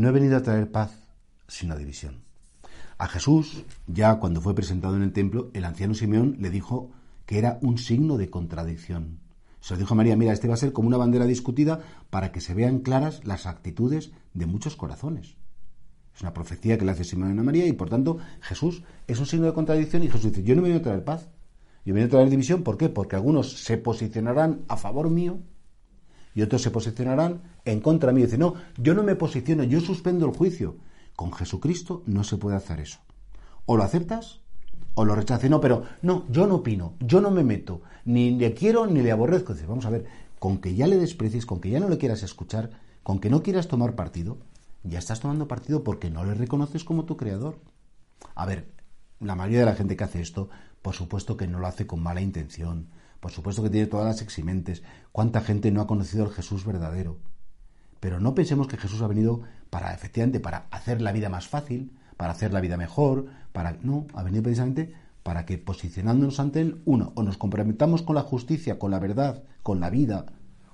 No he venido a traer paz, sino división. A Jesús, ya cuando fue presentado en el templo, el anciano Simeón le dijo que era un signo de contradicción. Se lo dijo a María, mira, este va a ser como una bandera discutida para que se vean claras las actitudes de muchos corazones. Es una profecía que le hace Simeón a María y por tanto Jesús es un signo de contradicción y Jesús dice, yo no he venido a traer paz, yo he venido a traer división, ¿por qué? Porque algunos se posicionarán a favor mío y otros se posicionarán en contra mí. Dice, no, yo no me posiciono, yo suspendo el juicio. Con Jesucristo no se puede hacer eso. O lo aceptas o lo rechazas. No, pero no, yo no opino, yo no me meto, ni le quiero ni le aborrezco. Dice, vamos a ver, con que ya le desprecies, con que ya no le quieras escuchar, con que no quieras tomar partido, ya estás tomando partido porque no le reconoces como tu creador. A ver, la mayoría de la gente que hace esto, por supuesto que no lo hace con mala intención, por supuesto que tiene todas las eximentes. ¿Cuánta gente no ha conocido al Jesús verdadero? Pero no pensemos que Jesús ha venido para, efectivamente, para hacer la vida más fácil, para hacer la vida mejor, para... No, ha venido precisamente para que posicionándonos ante Él, uno, o nos comprometamos con la justicia, con la verdad, con la vida,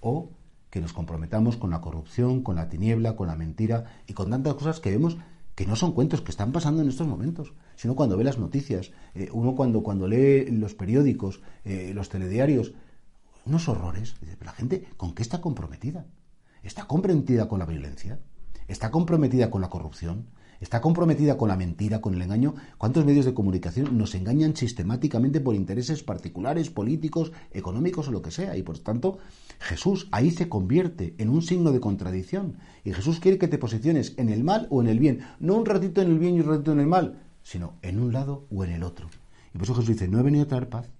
o que nos comprometamos con la corrupción, con la tiniebla, con la mentira y con tantas cosas que vemos que no son cuentos que están pasando en estos momentos, sino cuando ve las noticias, eh, uno cuando, cuando lee los periódicos, eh, los telediarios, unos horrores. La gente, ¿con qué está comprometida? ¿Está comprometida con la violencia? ¿Está comprometida con la corrupción? ¿Está comprometida con la mentira, con el engaño? ¿Cuántos medios de comunicación nos engañan sistemáticamente por intereses particulares, políticos, económicos o lo que sea? Y por tanto, Jesús ahí se convierte en un signo de contradicción. Y Jesús quiere que te posiciones en el mal o en el bien. No un ratito en el bien y un ratito en el mal, sino en un lado o en el otro. Y por eso Jesús dice, no he venido a traer paz.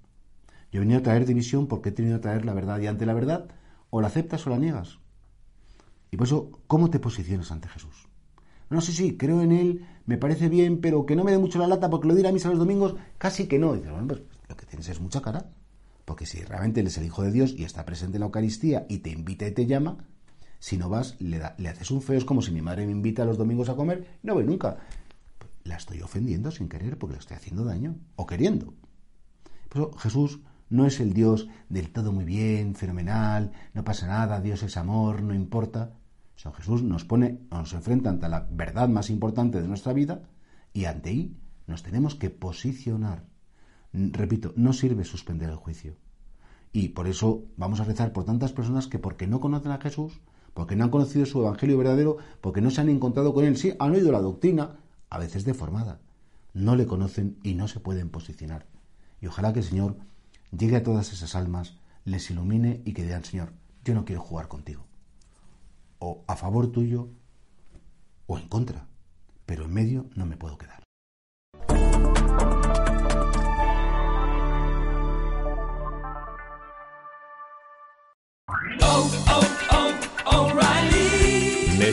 Yo he venido a traer división porque he tenido a traer la verdad. Y ante la verdad, o la aceptas o la niegas. Y por eso, ¿cómo te posicionas ante Jesús? No, sí, sí, creo en él, me parece bien, pero que no me dé mucho la lata porque lo dirá a misa los domingos, casi que no. Dices, bueno, pues lo que tienes es mucha cara. Porque si realmente él es el Hijo de Dios y está presente en la Eucaristía y te invita y te llama, si no vas, le, le haces un feo. Es como si mi madre me invita los domingos a comer no voy nunca. La estoy ofendiendo sin querer porque le estoy haciendo daño o queriendo. Por eso Jesús no es el Dios del todo muy bien, fenomenal, no pasa nada, Dios es amor, no importa. San Jesús nos pone, nos enfrenta ante la verdad más importante de nuestra vida y ante ahí nos tenemos que posicionar. Repito, no sirve suspender el juicio. Y por eso vamos a rezar por tantas personas que porque no conocen a Jesús, porque no han conocido su evangelio verdadero, porque no se han encontrado con él, sí, han oído la doctrina, a veces deformada, no le conocen y no se pueden posicionar. Y ojalá que el Señor llegue a todas esas almas, les ilumine y que digan, Señor, yo no quiero jugar contigo o a favor tuyo o en contra, pero en medio no me puedo quedar.